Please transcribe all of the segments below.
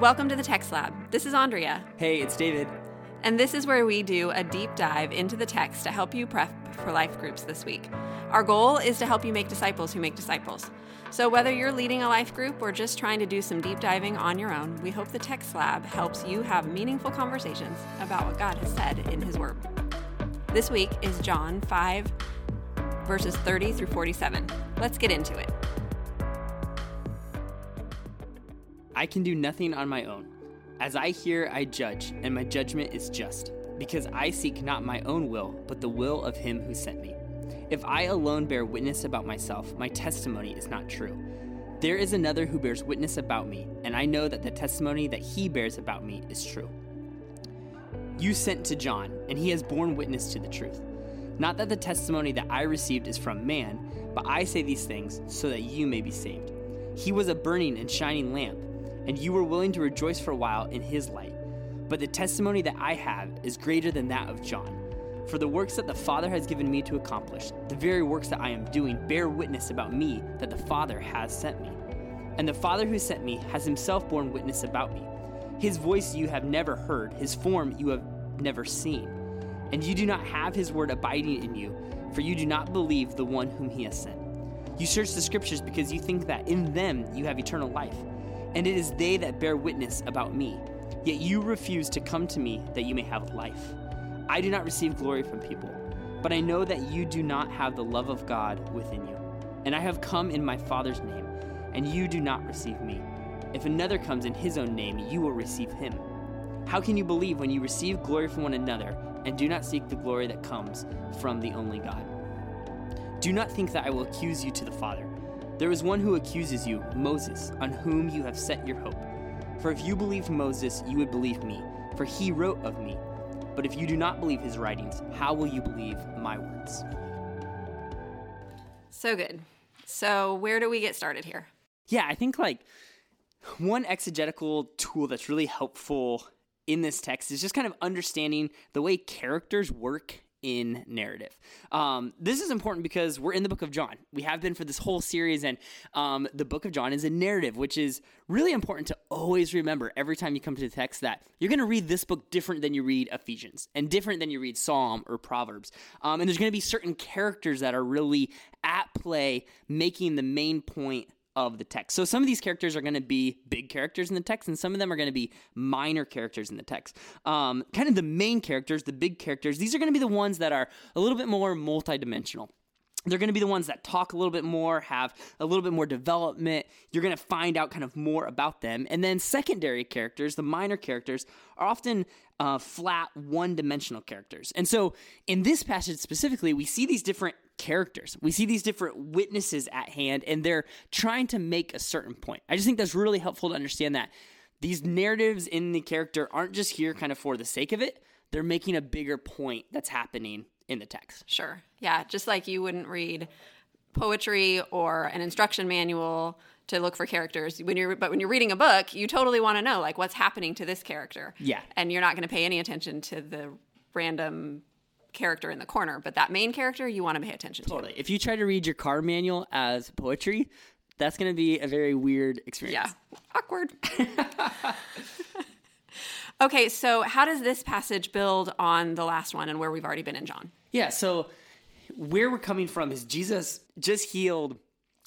Welcome to the Text Lab. This is Andrea, Hey, it's David. and this is where we do a deep dive into the text to help you prep for life groups this week. Our goal is to help you make disciples who make disciples. So, whether you're leading a life group or just trying to do some deep diving on your own, we hope the Text Lab helps you have meaningful conversations about what God has said in His Word. This week is John 5, verses 30 through 47. Let's get into it. I can do nothing on my own. As I hear, I judge, and my judgment is just, because I seek not my own will, but the will of him who sent me. If I alone bear witness about myself, my testimony is not true. There is another who bears witness about me, and I know that the testimony that he bears about me is true. You sent to John, and he has borne witness to the truth. Not that the testimony that I received is from man, but I say these things so that you may be saved. He was a burning and shining lamp, and you were willing to rejoice for a while in his light. But the testimony that I have is greater than that of John. For the works that the Father has given me to accomplish, the very works that I am doing, bear witness about me that the Father has sent me. And the Father who sent me has himself borne witness about me. His voice you have never heard, his form you have never seen. And you do not have his word abiding in you, for you do not believe the one whom he has sent. You search the scriptures because you think that in them you have eternal life, and it is they that bear witness about me. Yet you refuse to come to me that you may have life. I do not receive glory from people, but I know that you do not have the love of God within you. And I have come in my Father's name, and you do not receive me. If another comes in his own name, you will receive him. How can you believe when you receive glory from one another and do not seek the glory that comes from the only God? Do not think that I will accuse you to the Father. There is one who accuses you, Moses, on whom you have set your hope. For if you believed Moses, you would believe me, for he wrote of me. But if you do not believe his writings, how will you believe my words? So good. So, where do we get started here? Yeah, I think like one exegetical tool that's really helpful in this text is just kind of understanding the way characters work in narrative. Um, this is important because we're in the book of John. We have been for this whole series, and um, the book of John is a narrative, which is really important to always remember every time you come to the text that you're going to read this book different than you read Ephesians and different than you read Psalm or Proverbs. Um, and there's going to be certain characters that are really at play making the main point of the text. So some of these characters are going to be big characters in the text, and some of them are going to be minor characters in the text. Um, kind of the main characters, the big characters, these are going to be the ones that are a little bit more multidimensional. They're going to be the ones that talk a little bit more, have a little bit more development. You're going to find out kind of more about them. And then secondary characters, the minor characters, are often uh, flat, one dimensional characters. And so in this passage specifically, we see these different characters. We see these different witnesses at hand, and they're trying to make a certain point. I just think that's really helpful to understand that these narratives in the character aren't just here kind of for the sake of it, they're making a bigger point that's happening in the text. Sure. Yeah. Just like you wouldn't read poetry or an instruction manual to look for characters when you're but when you're reading a book you totally want to know like what's happening to this character Yeah. and you're not going to pay any attention to the random character in the corner but that main character you want to pay attention to Totally. If you try to read your car manual as poetry, that's going to be a very weird experience. yeah awkward okay so how does this passage build on the last one and where we've already been in john Yeah, so where we're coming from is Jesus just healed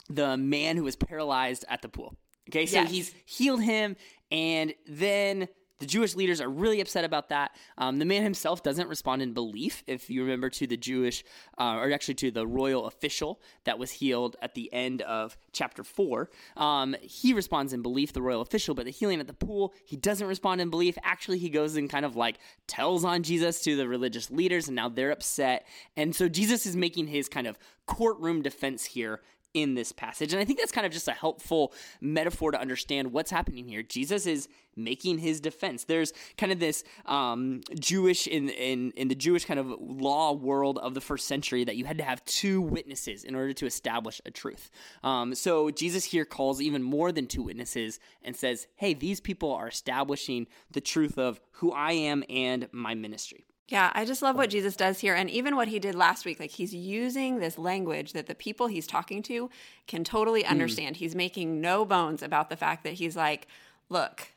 the man who was paralyzed at the pool. Okay, so Yes. he's healed him, and then the Jewish leaders are really upset about that. Um, the man himself doesn't respond in belief, if you remember, to the Jewish, uh, or actually to the royal official that was healed at the end of chapter 4. Um, he responds in belief, the royal official, but the healing at the pool, he doesn't respond in belief. Actually, he goes and kind of like tells on Jesus to the religious leaders, and now they're upset. And so Jesus is making his kind of courtroom defense here in this passage. And I think that's kind of just a helpful metaphor to understand what's happening here. Jesus is making his defense. There's kind of this um, Jewish in, in in the Jewish kind of law world of the first century that you had to have two witnesses in order to establish a truth. Um, so Jesus here calls even more than two witnesses and says, "Hey, these people are establishing the truth of who I am and my ministry." Yeah, I just love what Jesus does here. And even what he did last week, like he's using this language that the people he's talking to can totally hmm. understand. He's making no bones about the fact that he's like, look,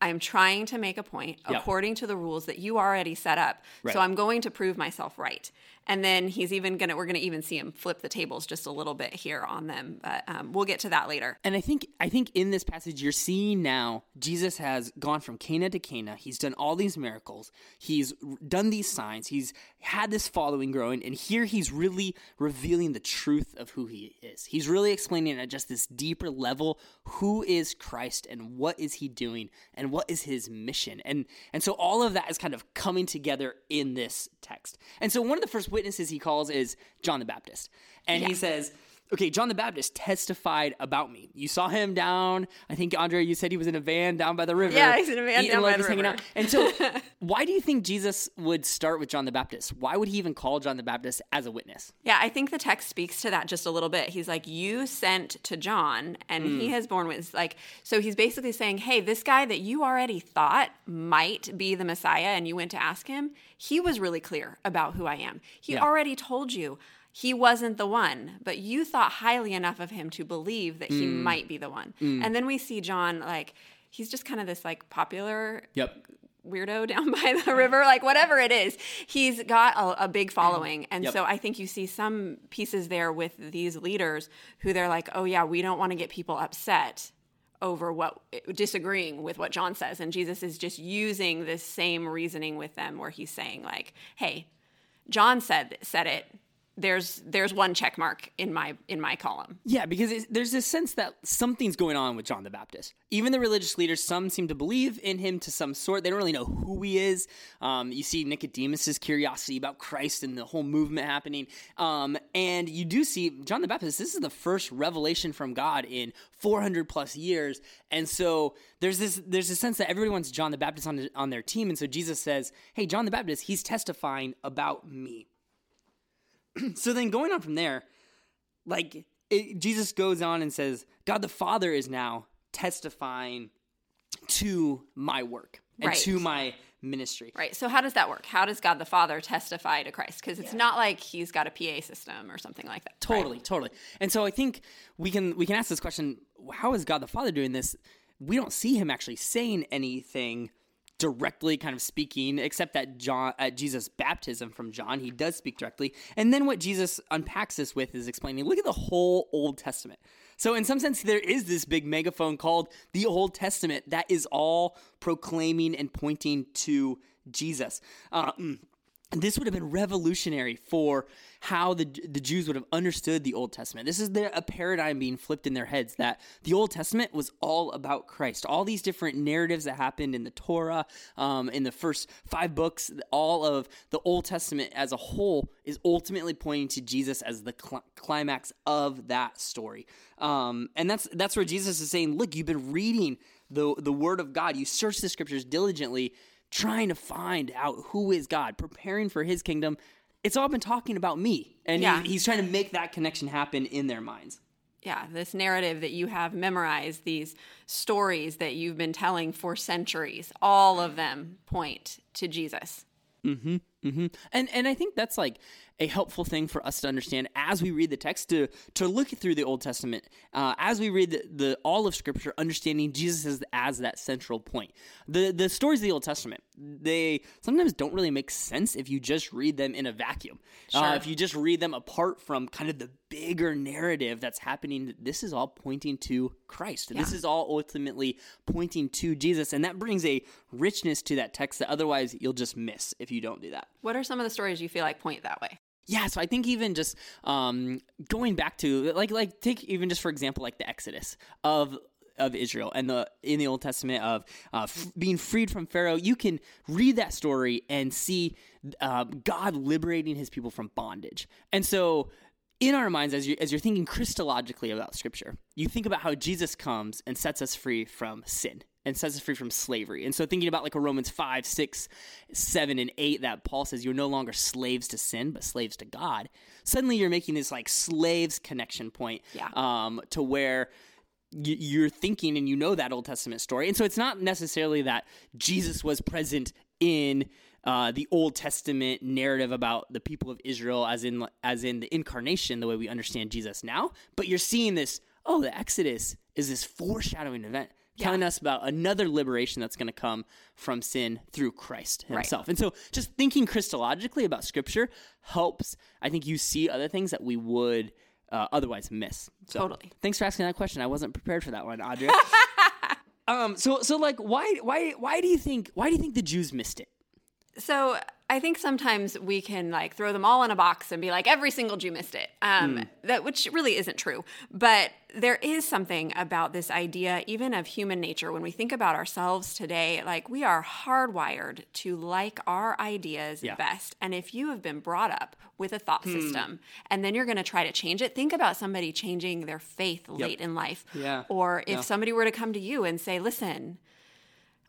I'm trying to make a point Yep. according to the rules that you already set up. Right. So I'm going to prove myself right. And then he's even gonna we're gonna even see him flip the tables just a little bit here on them, but um, we'll get to that later. And I think I think in this passage you're seeing now Jesus has gone from Cana to Cana. He's done all these miracles. He's done these signs. He's had this following growing, and here he's really revealing the truth of who he is. He's really explaining at just this deeper level who is Christ and what is he doing and what is his mission. And and so all of that is kind of coming together in this text. And so one of the first witnesses he calls is John the Baptist. And he says, okay, John the Baptist testified about me. You saw him down. I think Andre, you said he was in a van down by the river. Yeah, he's in a van down by the hanging river. out. And so, why do you think Jesus would start with John the Baptist? Why would he even call John the Baptist as a witness? Yeah, I think the text speaks to that just a little bit. He's like, You sent to John, and he mm. has borne witness. Like, so he's basically saying, Hey, this guy that you already thought might be the Messiah, and you went to ask him, he was really clear about who I am. He Yeah. already told you he wasn't the one, but you thought highly enough of him to believe that he mm. might be the one. Mm. And then we see John, like, he's just kind of this like popular Yep. weirdo down by the river, like whatever it is. He's got a, a big mm. following. And Yep. so I think you see some pieces there with these leaders who they're like, oh, yeah, we don't want to get people upset over what disagreeing with what John says. And Jesus is just using this same reasoning with them where he's saying, like, hey, John said said it. There's there's one check mark in my in my column. Yeah, because there's this sense that something's going on with John the Baptist. Even the religious leaders, some seem to believe in him to some sort. They don't really know who he is. Um, you see Nicodemus's curiosity about Christ and the whole movement happening. Um, and you do see John the Baptist. This is the first revelation from God in 400 plus years. And so there's this there's a sense that everybody wants John the Baptist on on their team. And so Jesus says, "Hey, John the Baptist, he's testifying about me." so then going on from there, like it, Jesus goes on and says, God the Father is now testifying to my work and Right. to my ministry. Right. So how does that work? How does God the Father testify to Christ? Because it's not like he's got a PA system or something like that. right? Totally, totally. And so I think we can we can ask this question: How is God the Father doing this? We don't see him actually saying anything directly, kind of speaking, except that John at Jesus' baptism from John, he does speak directly. And then what Jesus unpacks this with is explaining: Look at the whole Old Testament. So in some sense, there is this big megaphone called the Old Testament that is all proclaiming and pointing to Jesus. Uh, mm. And this would have been revolutionary for how the, the Jews would have understood the Old Testament. This is their, a paradigm being flipped in their heads that the Old Testament was all about Christ. All these different narratives that happened in the Torah, um, in the first five books, all of the Old Testament as a whole is ultimately pointing to Jesus as the cl- climax of that story. Um, and that's that's where Jesus is saying, "Look, you've been reading the the Word of God. You search the Scriptures diligently." Trying to find out who is God, preparing for his kingdom. It's all been talking about me. And he- he's trying to make that connection happen in their minds. Yeah, this narrative that you have memorized, these stories that you've been telling for centuries, all of them point to Jesus. hmm And and I think that's like a helpful thing for us to understand as we read the text to to look through the Old Testament uh, as we read the, the all of Scripture, understanding Jesus as, as that central point. The the stories of the Old Testament they sometimes don't really make sense if you just read them in a vacuum. Uh, if you just read them apart from kind of the bigger narrative that's happening, this is all pointing to Christ. This is all ultimately pointing to Jesus, and that brings a richness to that text that otherwise you'll just miss if you don't do that. What are some of the stories you feel like point that way? Yeah, so I think even just um, going back to like like take even just for example like the Exodus of of Israel and the in the Old Testament of uh, f- being freed from Pharaoh, you can read that story and see uh, God liberating His people from bondage. And so, in our minds, as you as you're thinking Christologically about Scripture, you think about how Jesus comes and sets us free from sin and sets us free from slavery. And so, thinking about like a Romans 5, 6, 7, and 8, that Paul says you're no longer slaves to sin, but slaves to God. Suddenly, you're making this like slaves connection point Yeah. um, to where you're thinking and you know that Old Testament story. And so, it's not necessarily that Jesus was present in. Uh, the Old Testament narrative about the people of Israel, as in as in the incarnation, the way we understand Jesus now, but you're seeing this. Oh, the Exodus is this foreshadowing event telling us about another liberation that's going to come from sin through Christ Right. himself. And so just thinking Christologically about scripture helps, I think, you see other things that we would uh, otherwise miss. So, Totally. Thanks for asking that question. I wasn't prepared for that one, Audrey. um, so, so like, why, why, why do you think, why do you think the Jews missed it? So I think sometimes we can like throw them all in a box and be like, every single Jew missed it. Um, That which really isn't true. But there is something about this idea, even of human nature, when we think about ourselves today, like we are hardwired to like our ideas Yeah. best. And if you have been brought up with a thought system and then you're going to try to change it, think about somebody changing their faith late in life. Yeah. Or if Yeah. somebody were to come to you and say, listen,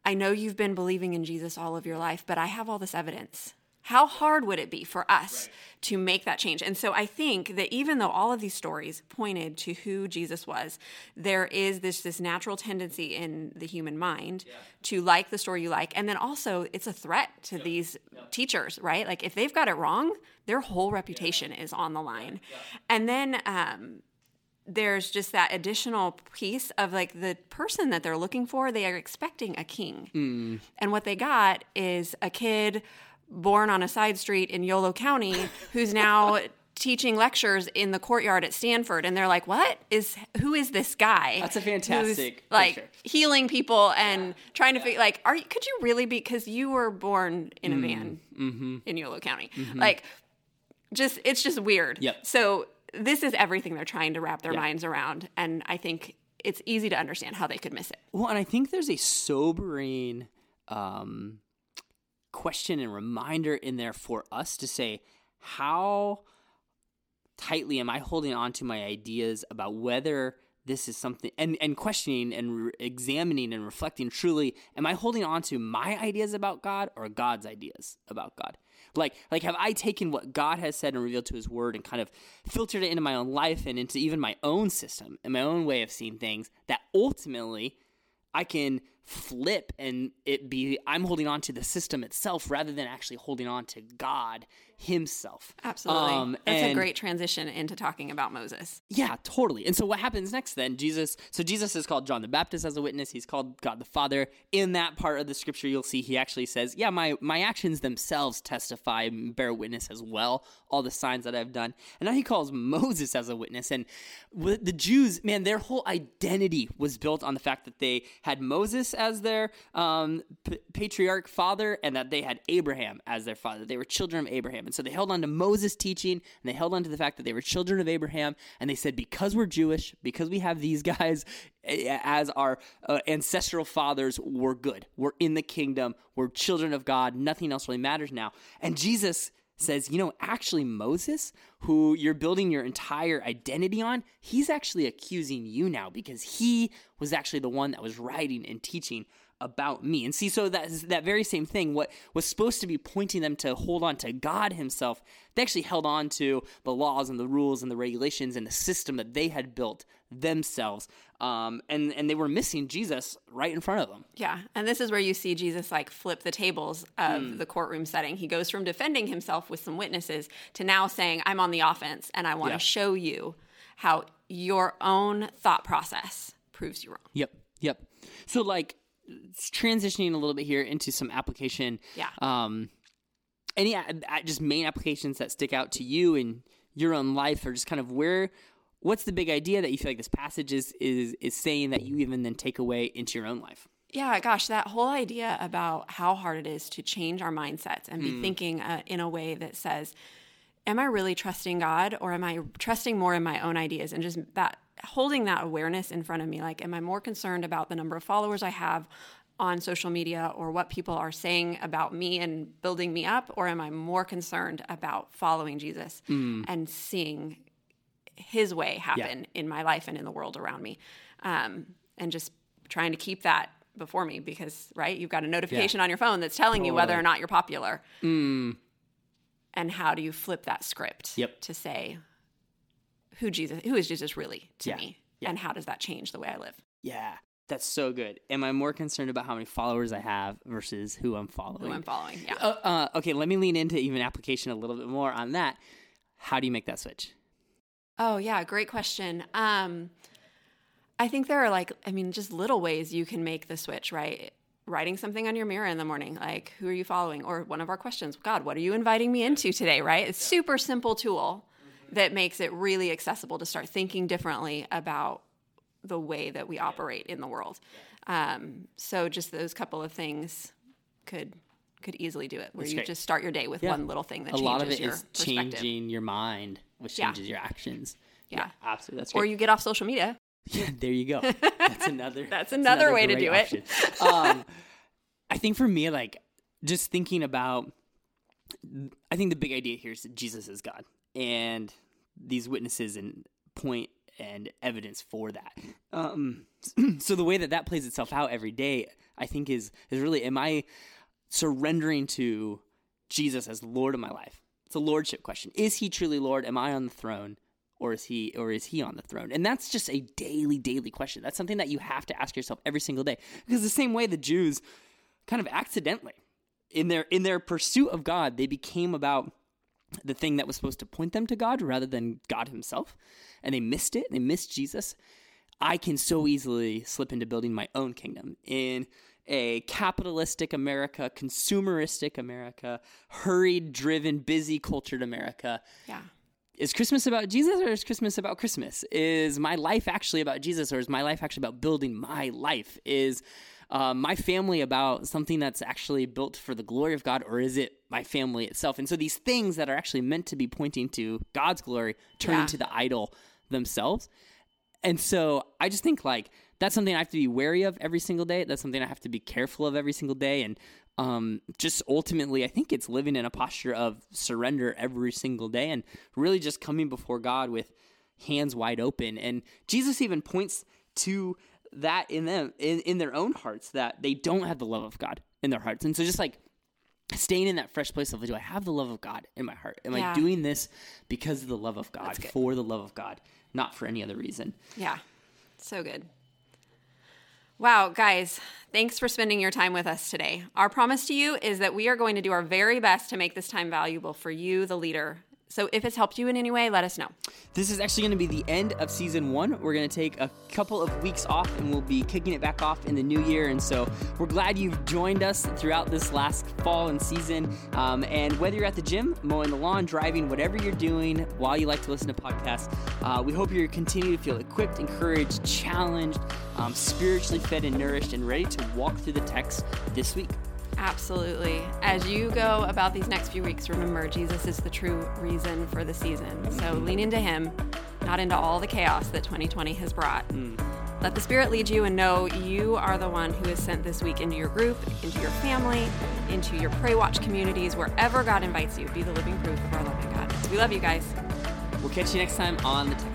I know you've been believing in Jesus all of your life, but I have all this evidence. How hard would it be for us to make that change? And so I think that even though all of these stories pointed to who Jesus was, there is this this natural tendency in the human mind to like the story you like. And then also it's a threat to these teachers, right? Like if they've got it wrong, their whole reputation is on the line. And then um there's just that additional piece of like the person that they're looking for they are expecting a king hmm. and what they got is a kid born on a side street in yolo county who's now teaching lectures in the courtyard at stanford and they're like what is who is this guy That's a fantastic like picture. healing people and trying to figure like are could you really be because you were born in a hmm. van Mm-hmm. in yolo county mm-hmm. like just it's just weird. Yep. So this is everything they're trying to wrap their Yeah. minds around, and I think it's easy to understand how they could miss it. Well, and I think there's a sobering um, question and reminder in there for us to say, how tightly am I holding on to my ideas about whether this is something, and, and questioning and re- examining and reflecting truly, am I holding on to my ideas about God or God's ideas about God? Like, like, have I taken what God has said and revealed to His Word and kind of filtered it into my own life and into even my own system and my own way of seeing things that ultimately I can flip and it be I'm holding on to the system itself rather than actually holding on to God Himself. Absolutely, Um, that's a great transition into talking about Moses. Yeah, totally. And so what happens next then? Jesus, so Jesus is called John the Baptist as a witness. He's called God the Father. In that part of the scripture, you'll see he actually says, yeah, my, my actions themselves testify and bear witness as well, all the signs that I've done. And now he calls Moses as a witness. And the Jews, man, their whole identity was built on the fact that they had Moses as their um, p- patriarch father and that they had Abraham as their father. They were children of Abraham. And so they held on to Moses' teaching and they held on to the fact that they were children of Abraham. And they said, because we're Jewish, because we have these guys as our uh, ancestral fathers, we're good. We're in the kingdom. We're children of God. Nothing else really matters now. And Jesus says, you know, actually, Moses, who you're building your entire identity on, he's actually accusing you now because he was actually the one that was writing and teaching about me. And see, so that that very same thing, what was supposed to be pointing them to hold on to God Himself, they actually held on to the laws and the rules and the regulations and the system that they had built themselves. Um, and and they were missing Jesus right in front of them. Yeah, and this is where you see Jesus like flip the tables of Hmm. the courtroom setting. He goes from defending himself with some witnesses to now saying, "I'm on the offense, and I want Yeah. to show you how your own thought process proves you wrong." Yep. Yep. So like transitioning a little bit here into some application. Yeah. Um, any a- a- just main applications that stick out to you in your own life, or just kind of where, what's the big idea that you feel like this passage is is is saying that you even then take away into your own life? Yeah, gosh, that whole idea about how hard it is to change our mindsets and be Hmm. thinking uh, in a way that says, Am I really trusting God or am I trusting more in my own ideas? And just that holding that awareness in front of me like, am I more concerned about the number of followers I have on social media or what people are saying about me and building me up? Or am I more concerned about following Jesus and seeing his way happen in my life and in the world around me? Um, and just trying to keep that before me because right you've got a notification on your phone that's telling you whether or not you're popular. And how do you flip that script Yep. to say who jesus who is jesus really to Yeah. me Yeah. and how does that change the way i live Yeah, that's so good. Am I more concerned about how many followers I have versus who I'm following? who i'm following yeah Uh, uh, okay, let me lean into even application a little bit more on that. How do you make that switch? Oh yeah, great question. Um, I think there are like, I mean, just little ways you can make the switch, right? Writing something on your mirror in the morning, like, who are you following? Or one of our questions, God, what are you inviting me into today, right? It's super simple tool that makes it really accessible to start thinking differently about the way that we operate in the world. Um, so just those couple of things could could easily do it, where That's you great. just start your day with Yeah. one little thing that a changes lot of it your is changing your mind, which Yeah. changes your actions. Yeah. absolutely. That's great. Or you get off social media. Yeah, there you go. That's another. That's another way to do it. um, I think for me, like just thinking about, I think the big idea here is that Jesus is God, and these witnesses and point and evidence for that. Um, so the way that that plays itself out every day, I think is is really, am I surrendering to Jesus as Lord of my life? It's a lordship question. Is he truly Lord? Am I on the throne? Or is he or is he on the throne? And that's just a daily, daily question. That's something that you have to ask yourself every single day. Because the same way the Jews kind of accidentally in their in their pursuit of God, they became about the thing that was supposed to point them to God rather than God himself. And they missed it. They missed Jesus. I can so easily slip into building my own kingdom in a capitalistic America, consumeristic America, hurried, driven, busy, cultured America. Yeah. Is Christmas about Jesus or is Christmas about Christmas? Is my life actually about Jesus or is my life actually about building my life? Is uh, my family about something that's actually built for the glory of God or is it my family itself? And so these things that are actually meant to be pointing to God's glory turn Yeah. into the idol themselves. And so I just think like that's something I have to be wary of every single day. That's something I have to be careful of every single day. And um, just ultimately, I think it's living in a posture of surrender every single day and really just coming before God with hands wide open. And Jesus even points to that in them in, in their own hearts that they don't have the love of God in their hearts. And so just like staying in that fresh place of do I have the love of God in my heart? Am Yeah. I doing this because of the love of God, for the love of God, not for any other reason? Yeah. So good. Wow, guys, thanks for spending your time with us today. Our promise to you is that we are going to do our very best to make this time valuable for you, the leader. So if it's helped you in any way, let us know. This is actually going to be the end of season one. We're going to take a couple of weeks off and we'll be kicking it back off in the new year. And so we're glad you've joined us throughout this last fall and season. Um, and whether you're at the gym, mowing the lawn, driving, whatever you're doing while you like to listen to podcasts, uh, we hope you continue to feel equipped, encouraged, challenged, um, spiritually fed and nourished, and ready to walk through the text this week. Absolutely. As you go about these next few weeks, remember Jesus is the true reason for the season. So mm-hmm. lean into Him, not into all the chaos that 2020 has brought. Mm. Let the Spirit lead you and know you are the one who is sent this week into your group, into your family, into your Pray Watch communities, wherever God invites you. Be the living proof of our loving God. We love you guys. We'll catch you next time on the Lab.